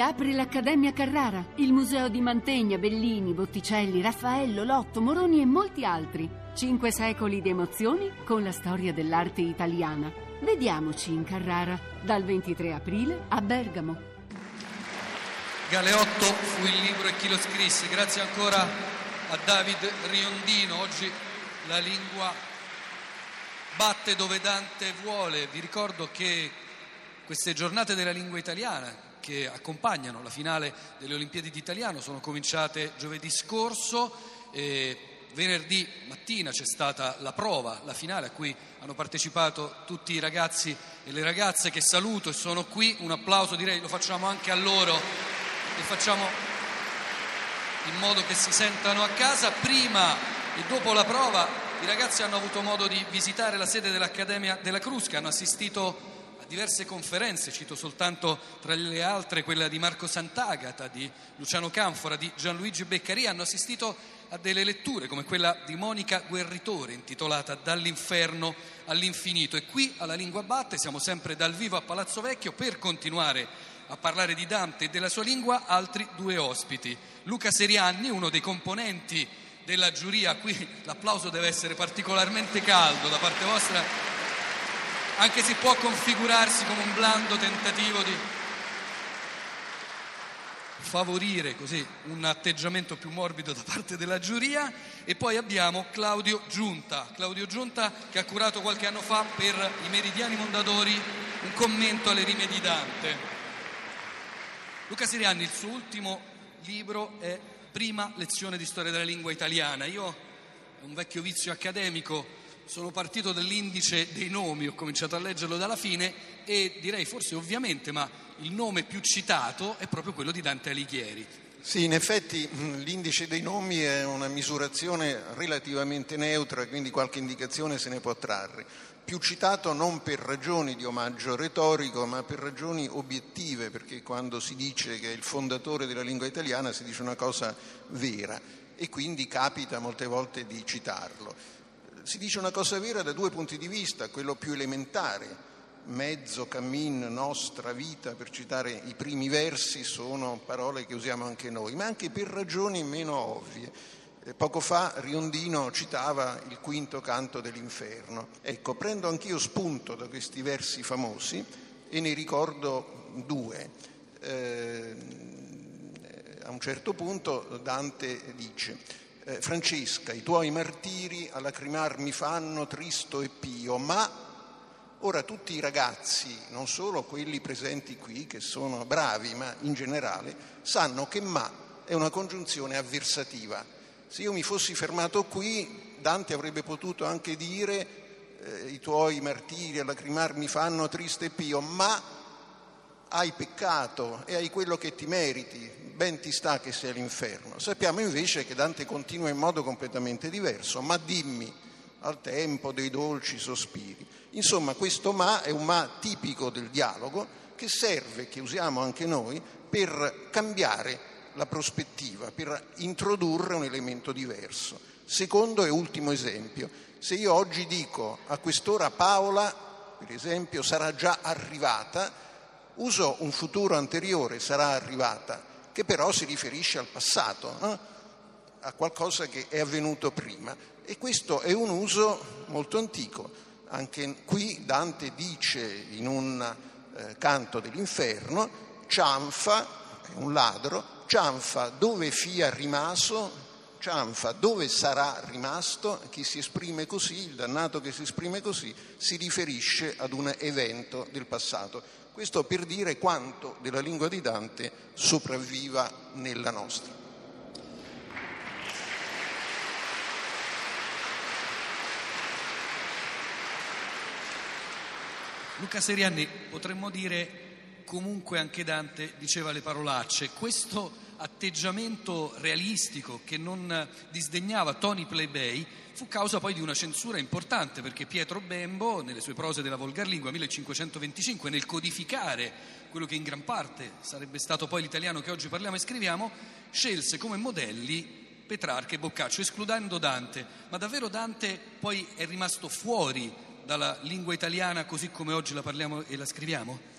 riapre l'Accademia Carrara, il museo di Mantegna, Bellini, Botticelli, Raffaello, Lotto, Moroni e molti altri. Cinque secoli di emozioni con la storia dell'arte italiana. Vediamoci in Carrara, dal 23 aprile a Bergamo. Galeotto fu il libro e chi lo scrisse. Grazie ancora a David Riondino. Oggi la lingua batte dove Dante vuole. Vi ricordo che queste giornate della lingua italiana che accompagnano la finale delle Olimpiadi d'Italiano sono cominciate giovedì scorso. E venerdì mattina c'è stata la prova, la finale a cui hanno partecipato tutti i ragazzi e le ragazze che saluto e sono qui. Un applauso direi lo facciamo anche a loro e facciamo in modo che si sentano a casa. Prima e dopo la prova i ragazzi hanno avuto modo di visitare la sede dell'Accademia della Crusca, hanno assistito diverse conferenze, cito soltanto tra le altre quella di Marco Sant'Agata, di Luciano Canfora, di Gianluigi Beccaria, hanno assistito a delle letture come quella di Monica Guerritore intitolata Dall'inferno all'infinito. E qui alla Lingua Batte siamo sempre dal vivo a Palazzo Vecchio per continuare a parlare di Dante e della sua lingua. Altri due ospiti. Luca Serianni, uno dei componenti della giuria, qui l'applauso deve essere particolarmente caldo da parte vostra anche se può configurarsi come un blando tentativo di favorire così un atteggiamento più morbido da parte della giuria e poi abbiamo Claudio Giunta, Claudio Giunta che ha curato qualche anno fa per i Meridiani Mondadori un commento alle rime di Dante. Luca Sirianni, il suo ultimo libro è Prima lezione di storia della lingua italiana. Io, un vecchio vizio accademico, sono partito dall'indice dei nomi, ho cominciato a leggerlo dalla fine e direi forse ovviamente, ma il nome più citato è proprio quello di Dante Alighieri. Sì, in effetti l'indice dei nomi è una misurazione relativamente neutra, quindi qualche indicazione se ne può trarre. Più citato non per ragioni di omaggio retorico, ma per ragioni obiettive, perché quando si dice che è il fondatore della lingua italiana si dice una cosa vera e quindi capita molte volte di citarlo si dice una cosa vera da due punti di vista, quello più elementare, mezzo, cammin, nostra, vita, per citare i primi versi, sono parole che usiamo anche noi, ma anche per ragioni meno ovvie. Eh, poco fa Riondino citava il quinto canto dell'inferno. Ecco, prendo anch'io spunto da questi versi famosi e ne ricordo due. Eh, a un certo punto Dante dice eh, Francesca, i tuoi martiri a lacrimar mi fanno tristo e pio, ma ora tutti i ragazzi, non solo quelli presenti qui che sono bravi, ma in generale, sanno che ma è una congiunzione avversativa. Se io mi fossi fermato qui, Dante avrebbe potuto anche dire eh, i tuoi martiri a lacrimar mi fanno tristo e pio, ma hai peccato e hai quello che ti meriti, ben ti sta che sia l'inferno. Sappiamo invece che Dante continua in modo completamente diverso, ma dimmi al tempo dei dolci sospiri. Insomma, questo ma è un ma tipico del dialogo che serve, che usiamo anche noi, per cambiare la prospettiva, per introdurre un elemento diverso. Secondo e ultimo esempio, se io oggi dico a quest'ora Paola, per esempio, sarà già arrivata, uso un futuro anteriore, sarà arrivata, che però si riferisce al passato, no? a qualcosa che è avvenuto prima. E questo è un uso molto antico. Anche qui Dante dice in un eh, canto dell'inferno, cianfa, è un ladro, cianfa dove fia rimaso, cianfa dove sarà rimasto, chi si esprime così, il dannato che si esprime così, si riferisce ad un evento del passato. Questo per dire quanto della lingua di Dante sopravviva nella nostra. Luca Serianni, potremmo dire comunque anche Dante diceva le parolacce. Questo atteggiamento realistico che non disdegnava Tony Playbay fu causa poi di una censura importante perché Pietro Bembo, nelle sue prose della Volgarlingua 1525, nel codificare quello che in gran parte sarebbe stato poi l'italiano che oggi parliamo e scriviamo, scelse come modelli Petrarca e Boccaccio, escludendo Dante. Ma davvero Dante poi è rimasto fuori dalla lingua italiana così come oggi la parliamo e la scriviamo?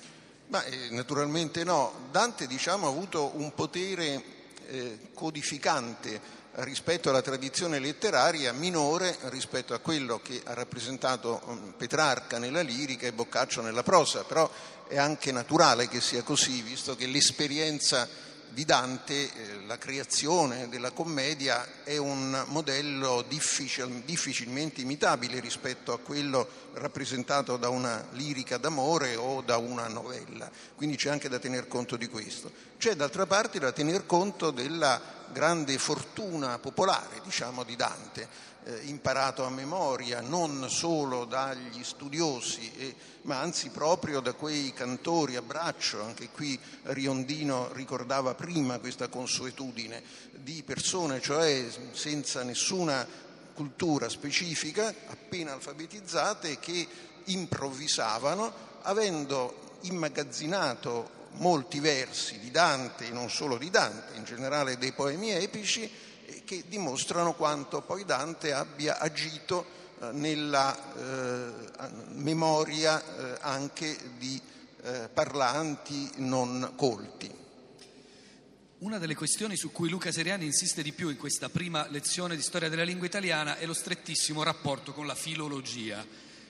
Ma eh, naturalmente no. Dante diciamo, ha avuto un potere eh, codificante rispetto alla tradizione letteraria minore rispetto a quello che ha rappresentato um, Petrarca nella lirica e Boccaccio nella prosa, però è anche naturale che sia così, visto che l'esperienza di Dante eh, la creazione della commedia è un modello difficil, difficilmente imitabile rispetto a quello rappresentato da una lirica d'amore o da una novella, quindi c'è anche da tener conto di questo. C'è d'altra parte da tener conto della grande fortuna popolare, diciamo, di Dante eh, imparato a memoria non solo dagli studiosi, eh, ma anzi proprio da quei cantori a braccio, anche qui Riondino ricordava prima questa consuetudine, di persone cioè senza nessuna cultura specifica, appena alfabetizzate, che improvvisavano, avendo immagazzinato molti versi di Dante, non solo di Dante, in generale dei poemi epici, che dimostrano quanto poi Dante abbia agito eh, nella eh, memoria eh, anche di eh, parlanti non colti. Una delle questioni su cui Luca Seriani insiste di più in questa prima lezione di storia della lingua italiana è lo strettissimo rapporto con la filologia.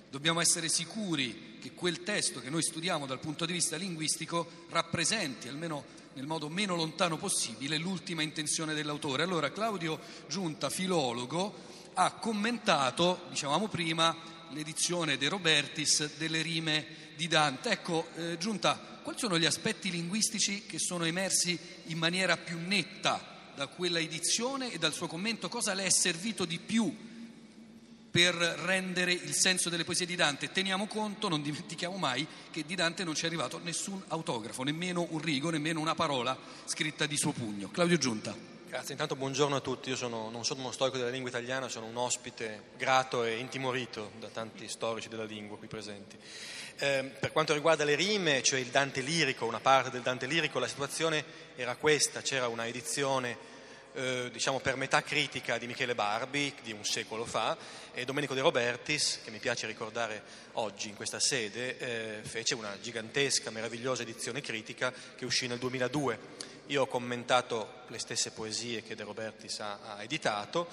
Dobbiamo essere sicuri che quel testo che noi studiamo dal punto di vista linguistico rappresenti, almeno nel modo meno lontano possibile l'ultima intenzione dell'autore. Allora Claudio Giunta, filologo, ha commentato, dicevamo prima, l'edizione De Robertis delle rime di Dante. Ecco, eh, Giunta, quali sono gli aspetti linguistici che sono emersi in maniera più netta da quella edizione e dal suo commento? Cosa le è servito di più per rendere il senso delle poesie di Dante. Teniamo conto, non dimentichiamo mai, che di Dante non ci è arrivato nessun autografo, nemmeno un rigo, nemmeno una parola scritta di suo pugno. Claudio Giunta. Grazie, intanto buongiorno a tutti. Io sono, non sono uno storico della lingua italiana, sono un ospite grato e intimorito da tanti storici della lingua qui presenti. Eh, per quanto riguarda le rime, cioè il Dante lirico, una parte del Dante lirico, la situazione era questa, c'era una edizione eh, diciamo per metà critica di Michele Barbi di un secolo fa e Domenico De Robertis, che mi piace ricordare oggi in questa sede, eh, fece una gigantesca, meravigliosa edizione critica che uscì nel 2002. Io ho commentato le stesse poesie che De Robertis ha, ha editato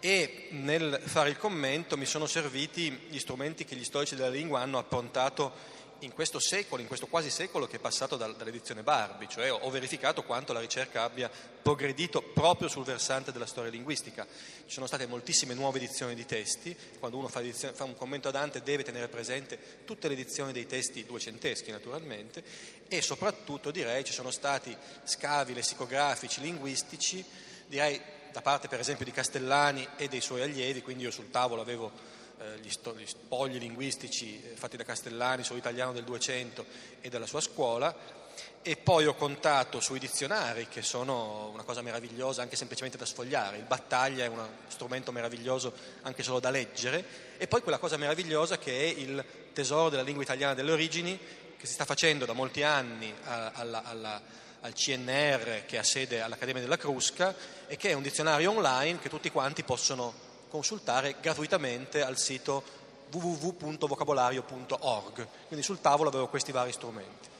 e nel fare il commento mi sono serviti gli strumenti che gli storici della lingua hanno approntato in questo secolo, in questo quasi secolo che è passato dall'edizione Barbie, cioè ho verificato quanto la ricerca abbia progredito proprio sul versante della storia linguistica. Ci sono state moltissime nuove edizioni di testi, quando uno fa, edizione, fa un commento a Dante deve tenere presente tutte le edizioni dei testi duecenteschi naturalmente e soprattutto direi ci sono stati scavi lessicografici, linguistici, direi da parte per esempio di Castellani e dei suoi allievi, quindi io sul tavolo avevo gli, sto, gli spogli linguistici eh, fatti da Castellani sull'italiano del 200 e della sua scuola e poi ho contato sui dizionari che sono una cosa meravigliosa anche semplicemente da sfogliare, il battaglia è uno strumento meraviglioso anche solo da leggere e poi quella cosa meravigliosa che è il tesoro della lingua italiana delle origini che si sta facendo da molti anni alla, alla, al CNR che ha sede all'Accademia della Crusca e che è un dizionario online che tutti quanti possono consultare gratuitamente al sito www.vocabolario.org. Quindi sul tavolo avevo questi vari strumenti.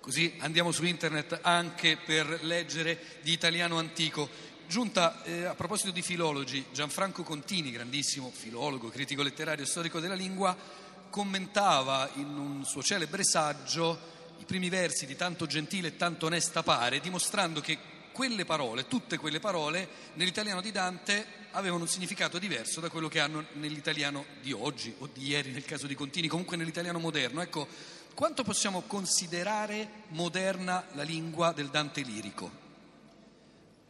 Così andiamo su internet anche per leggere di italiano antico. Giunta, eh, a proposito di filologi, Gianfranco Contini, grandissimo filologo, critico letterario e storico della lingua, commentava in un suo celebre saggio i primi versi di Tanto gentile e tanto onesta pare, dimostrando che quelle parole, tutte quelle parole, nell'italiano di Dante avevano un significato diverso da quello che hanno nell'italiano di oggi o di ieri nel caso di Contini, comunque nell'italiano moderno. Ecco, quanto possiamo considerare moderna la lingua del Dante lirico?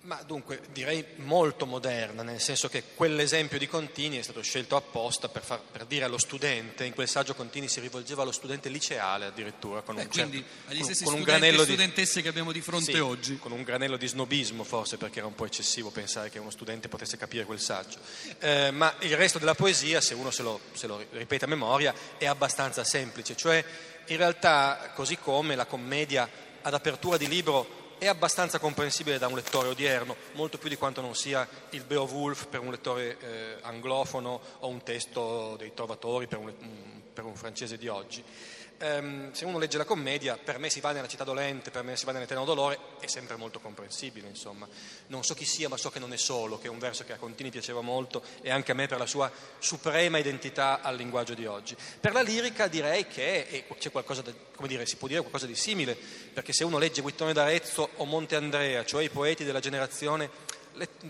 Ma dunque direi molto moderna, nel senso che quell'esempio di Contini è stato scelto apposta per, far, per dire allo studente, in quel saggio Contini si rivolgeva allo studente liceale addirittura, con, Beh, un, quindi certo, agli stessi con un granello e studentesse che abbiamo di fronte sì, oggi. Con un granello di snobismo forse, perché era un po' eccessivo pensare che uno studente potesse capire quel saggio. Eh, ma il resto della poesia, se uno se lo, se lo ripete a memoria, è abbastanza semplice, cioè in realtà così come la commedia ad apertura di libro è abbastanza comprensibile da un lettore odierno, molto più di quanto non sia il Beowulf per un lettore eh, anglofono o un testo dei trovatori per un, per un francese di oggi. Ehm, se uno legge la commedia, per me si va nella città dolente, per me si va nell'eterno dolore, è sempre molto comprensibile, insomma. Non so chi sia, ma so che non è solo, che è un verso che a Contini piaceva molto e anche a me per la sua suprema identità al linguaggio di oggi. Per la lirica direi che c'è qualcosa, da, come dire, si può dire qualcosa di simile, perché se uno legge Guittone d'Arezzo o Monte Andrea, cioè i poeti della generazione,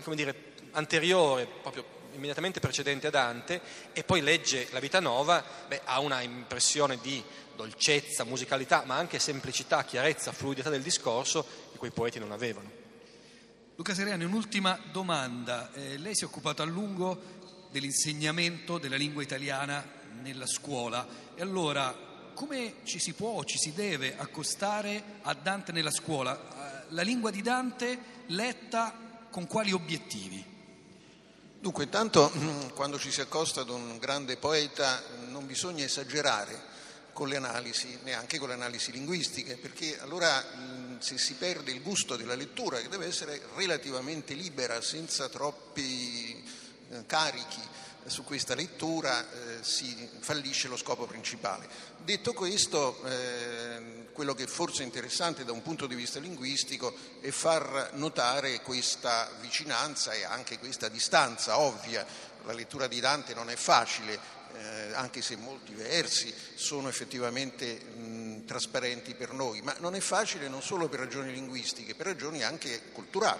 come dire, anteriore, proprio immediatamente precedente a Dante e poi legge La vita nuova, beh, ha una impressione di dolcezza, musicalità, ma anche semplicità, chiarezza, fluidità del discorso che quei poeti non avevano. Luca Seriani, un'ultima domanda. Eh, lei si è occupato a lungo dell'insegnamento della lingua italiana nella scuola e allora come ci si può, ci si deve accostare a Dante nella scuola? La lingua di Dante letta con quali obiettivi? Dunque, intanto quando ci si accosta ad un grande poeta non bisogna esagerare con le analisi, neanche con le analisi linguistiche, perché allora se si perde il gusto della lettura, che deve essere relativamente libera, senza troppi eh, carichi su questa lettura, eh, si fallisce lo scopo principale. Detto questo, eh, quello che forse è interessante da un punto di vista linguistico è far notare questa vicinanza e anche questa distanza ovvia. La lettura di Dante non è facile, eh, anche se molti versi sono effettivamente mh, trasparenti per noi, ma non è facile non solo per ragioni linguistiche, per ragioni anche culturali.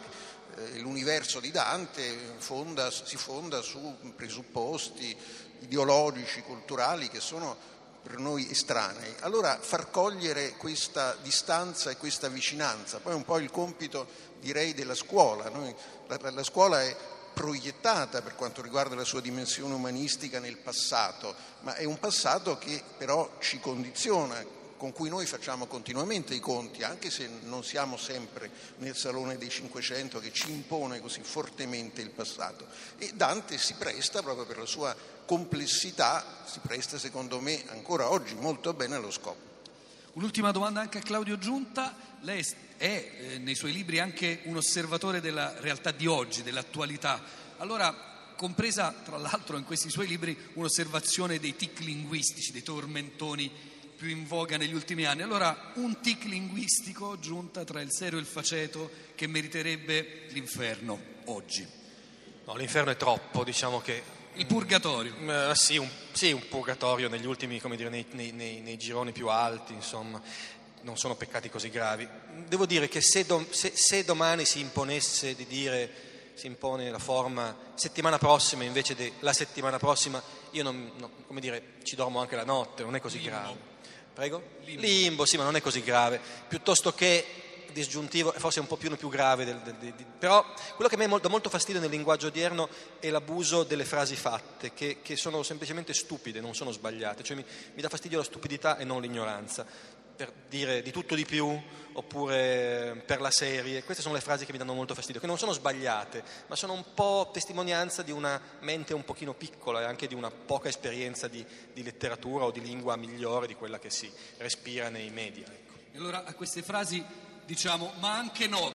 Eh, l'universo di Dante fonda, si fonda su presupposti ideologici, culturali che sono per noi estranei. Allora far cogliere questa distanza e questa vicinanza, poi è un po' il compito direi della scuola. Noi, la, la scuola è proiettata per quanto riguarda la sua dimensione umanistica nel passato, ma è un passato che però ci condiziona, con cui noi facciamo continuamente i conti, anche se non siamo sempre nel Salone dei Cinquecento che ci impone così fortemente il passato. E Dante si presta proprio per la sua complessità, si presta secondo me ancora oggi molto bene allo scopo. Un'ultima domanda anche a Claudio Giunta. Lei è eh, nei suoi libri anche un osservatore della realtà di oggi, dell'attualità. Allora, compresa tra l'altro in questi suoi libri un'osservazione dei tic linguistici, dei tormentoni più in voga negli ultimi anni. Allora, un tic linguistico giunta tra il serio e il faceto che meriterebbe l'inferno oggi. No, l'inferno è troppo, diciamo che il purgatorio. Uh, sì, un, sì, un, purgatorio negli ultimi, come dire, nei, nei, nei, nei, gironi più alti, insomma, non sono peccati così gravi. Devo dire che se, do, se, se domani si imponesse di dire, si impone la forma settimana prossima invece della settimana prossima, io non, no, come dire, ci dormo anche la notte, non è così grave. Prego? Limbo. Limbo, sì, ma non è così grave. Piuttosto che disgiuntivo, forse un po' più, più grave, del, del, del, però quello che a me dà molto fastidio nel linguaggio odierno è l'abuso delle frasi fatte, che, che sono semplicemente stupide, non sono sbagliate, cioè mi, mi dà fastidio la stupidità e non l'ignoranza, per dire di tutto di più oppure per la serie, queste sono le frasi che mi danno molto fastidio, che non sono sbagliate, ma sono un po' testimonianza di una mente un pochino piccola e anche di una poca esperienza di, di letteratura o di lingua migliore di quella che si respira nei media. Ecco. E allora a queste frasi diciamo ma anche no.